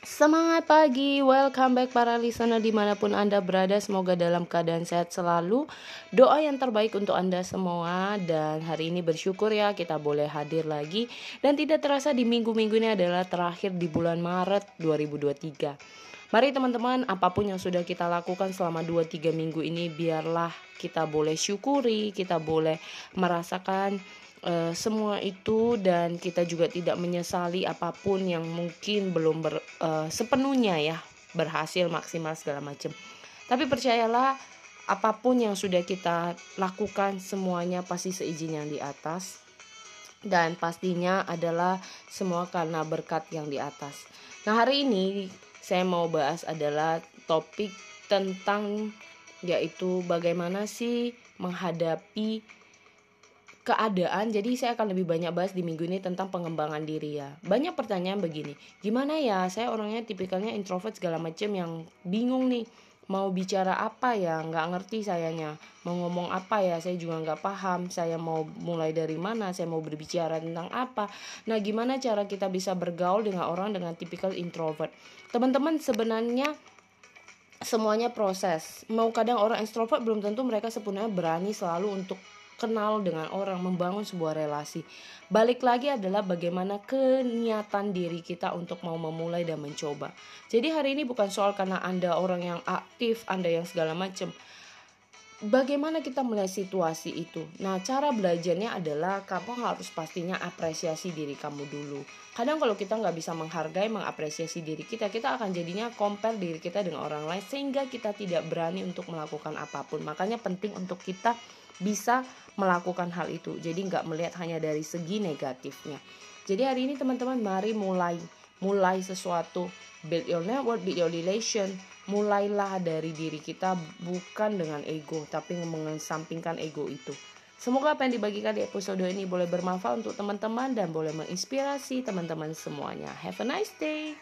Semangat pagi, welcome back para listener di mana pun Anda berada. Semoga dalam keadaan sehat selalu. Doa yang terbaik untuk Anda semua. Dan hari ini bersyukur ya kita boleh hadir lagi. Dan tidak terasa di minggu-minggu ini adalah terakhir di bulan Maret 2023 Mari teman-teman apa pun yang sudah kita lakukan selama 2-3 minggu ini Biarlah kita boleh syukuri, kita boleh merasakan uh, semua itu dan kita juga tidak menyesali apa pun yang mungkin belum ber, uh, sepenuhnya ya berhasil maksimal segala macam. Tapi percayalah apa pun yang sudah kita lakukan semuanya pasti seizin yang di atas dan pastinya adalah semua karena berkat yang di atas. Nah, hari ini saya mau bahas adalah topik tentang yaitu bagaimana sih menghadapi keadaan jadi saya akan lebih banyak bahas di minggu ini tentang pengembangan diri ya. Banyak pertanyaan begini gimana ya saya orangnya tipikalnya introvert segala macam yang bingung nih mau bicara apa ya nggak ngerti sayanya mau ngomong apa ya saya juga nggak paham saya mau mulai dari mana saya mau berbicara tentang apa. Nah gimana cara kita bisa bergaul dengan orang dengan tipikal introvert? Teman-teman sebenarnya semuanya proses. Mau kadang orang introvert belum tentu mereka sepenuhnya berani selalu untuk kenal dengan orang, membangun sebuah relasi. Balik lagi adalah bagaimana keniatan diri kita untuk mau memulai dan mencoba. Jadi hari ini bukan soal karena Anda orang yang aktif, Anda yang segala macam. Bagaimana kita melihat situasi itu? Nah, cara belajarnya adalah kamu harus pastinya apresiasi diri kamu dulu. Kadang kalau kita nggak bisa menghargai, mengapresiasi diri kita, kita akan jadinya compare diri kita dengan orang lain sehingga kita tidak berani untuk melakukan apa pun. Makanya penting untuk kita bisa melakukan hal itu. Jadi nggak melihat hanya dari segi negatifnya. Jadi hari ini teman-teman mari mulai mulai sesuatu build your network, build your relation. Mulailah dari diri kita bukan dengan ego tapi mengesampingkan ego itu. Semoga apa yang dibagikan di episode ini boleh bermanfaat untuk teman-teman dan boleh menginspirasi teman-teman semuanya. Have a nice day.